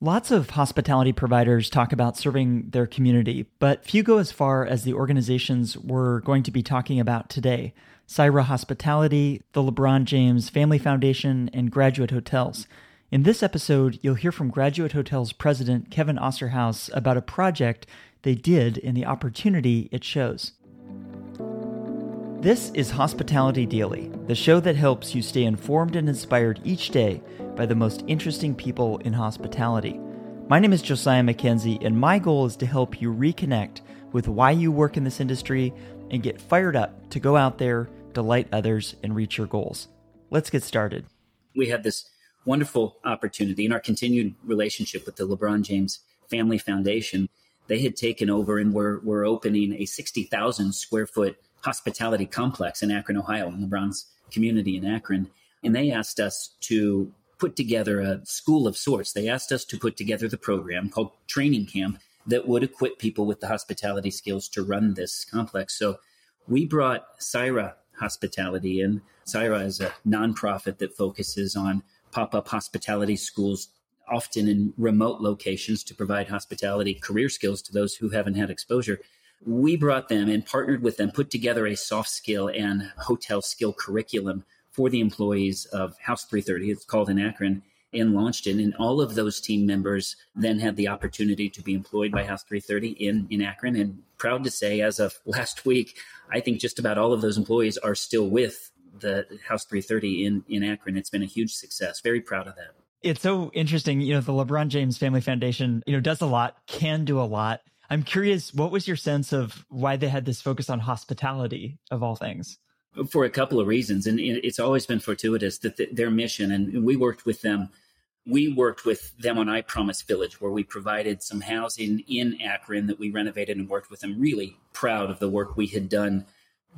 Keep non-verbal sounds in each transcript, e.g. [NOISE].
Lots of hospitality providers talk about serving their community, but few go as far as the organizations we're going to be talking about today Saira Hospitality, the LeBron James Family Foundation, and Graduate Hotels. In this episode, you'll hear from Graduate Hotels president Kevin Osterhaus about a project they did and the opportunity it shows. This is Hospitality Daily, the show that helps you stay informed and inspired each day by the most interesting people in hospitality. My name is Josiah Mackenzie, and my goal is to help you reconnect with why you work in this industry and get fired up to go out there, delight others, and reach your goals. Let's get started. We had this wonderful opportunity in our continued relationship with the LeBron James Family Foundation. They had taken over and were, were opening a 60,000 square foot hospitality complex in Akron, Ohio, in LeBron's community in Akron. And they asked us to put together a school of sorts. They asked us to put together the program called Training Camp that would equip people with the hospitality skills to run this complex. So we brought Saira Hospitality in. Saira is a nonprofit that focuses on pop up hospitality schools, often in remote locations, to provide hospitality career skills to those who haven't had exposure. We brought them and partnered with them, put together a soft skill and hotel skill curriculum for the employees of House 330. It's called in Akron and launched it. And all of those team members then had the opportunity to be employed by House 330 in, in Akron. And proud to say, as of [LAUGHS] last week, I think just about all of those employees are still with the House 330 in, in Akron. It's been a huge success. Very proud of that. It's so interesting. You know, the LeBron James Family Foundation, you know, does a lot, can do a lot. I'm curious, what was your sense of why they had this focus on hospitality of all things? For a couple of reasons. And it's always been fortuitous that the, their mission, and we worked with them. We worked with them on I Promise Village, where we provided some housing in Akron that we renovated and worked with them. Really proud of the work we had done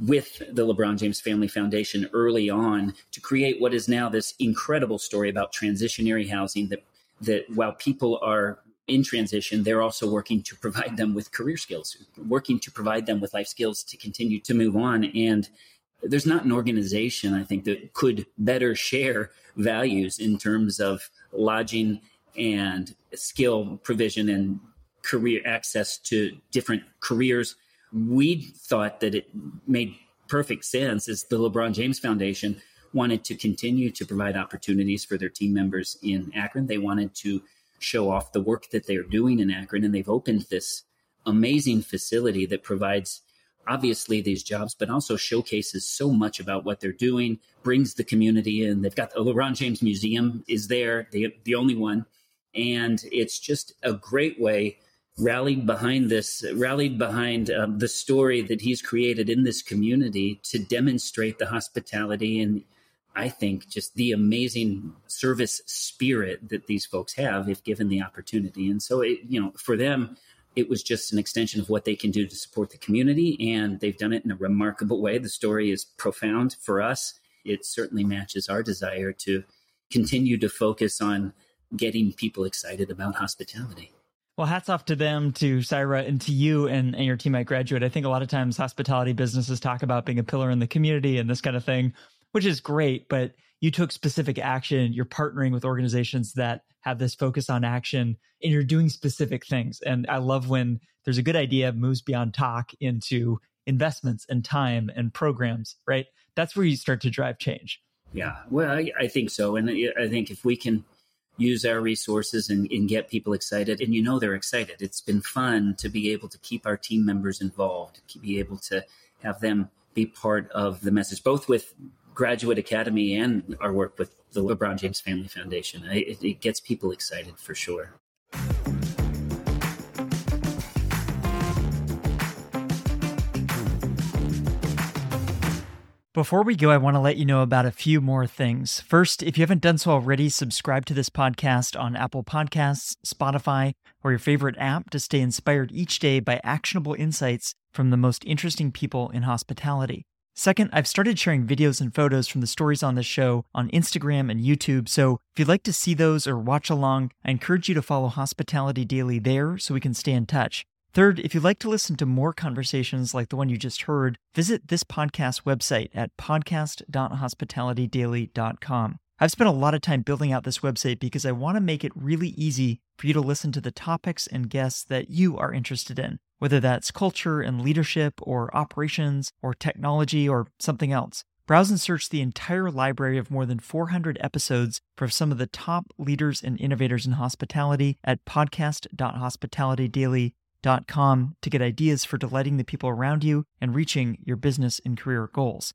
with the LeBron James Family Foundation early on to create what is now this incredible story about transitionary housing that that while people are in transition, they're also working to provide them with career skills, working to provide them with life skills to continue to move on. And there's not an organization I think that could better share values in terms of lodging and skill provision and career access to different careers. We thought that it made perfect sense as the LeBron James Foundation wanted to continue to provide opportunities for their team members in Akron. They wanted to show off the work that they're doing in Akron, and they've opened this amazing facility that provides obviously these jobs, but also showcases so much about what they're doing, brings the community in. They've got the LeBron James Museum is there, the, the only one. And it's just a great way rallied behind this, rallied behind um, the story that he's created in this community to demonstrate the hospitality and I think just the amazing service spirit that these folks have if given the opportunity. And so, it, you know, for them, it was just an extension of what they can do to support the community. And they've done it in a remarkable way. The story is profound for us. It certainly matches our desire to continue to focus on getting people excited about hospitality. Well, hats off to them, to Saira, and to you and, and your team at Graduate. I think a lot of times hospitality businesses talk about being a pillar in the community and this kind of thing, which is great. But you took specific action. You're partnering with organizations that have this focus on action and you're doing specific things. And I love when there's a good idea moves beyond talk into investments and time and programs, right? That's where you start to drive change. Yeah, well, I, I think so. And I think if we can use our resources and, and, get people excited, and you know they're excited, it's been fun to be able to keep our team members involved, to be able to have them be part of the message, both with Graduate Academy and our work with the LeBron James Family Foundation. It, it gets people excited for sure. Before we go, I want to let you know about a few more things. First, if you haven't done so already, subscribe to this podcast on Apple Podcasts, Spotify, or your favorite app to stay inspired each day by actionable insights from the most interesting people in hospitality. Second, I've started sharing videos and photos from the stories on this show on Instagram and YouTube. So if you'd like to see those or watch along, I encourage you to follow Hospitality Daily there so we can stay in touch. Third, if you'd like to listen to more conversations like the one you just heard, visit this podcast website at podcast.hospitalitydaily.com. I've spent a lot of time building out this website because I want to make it really easy for you to listen to the topics and guests that you are interested in, whether that's culture and leadership, or operations, or technology, or something else. Browse and search the entire library of more than 400 episodes from some of the top leaders and innovators in hospitality at podcast.hospitalitydaily.com to get ideas for delighting the people around you and reaching your business and career goals.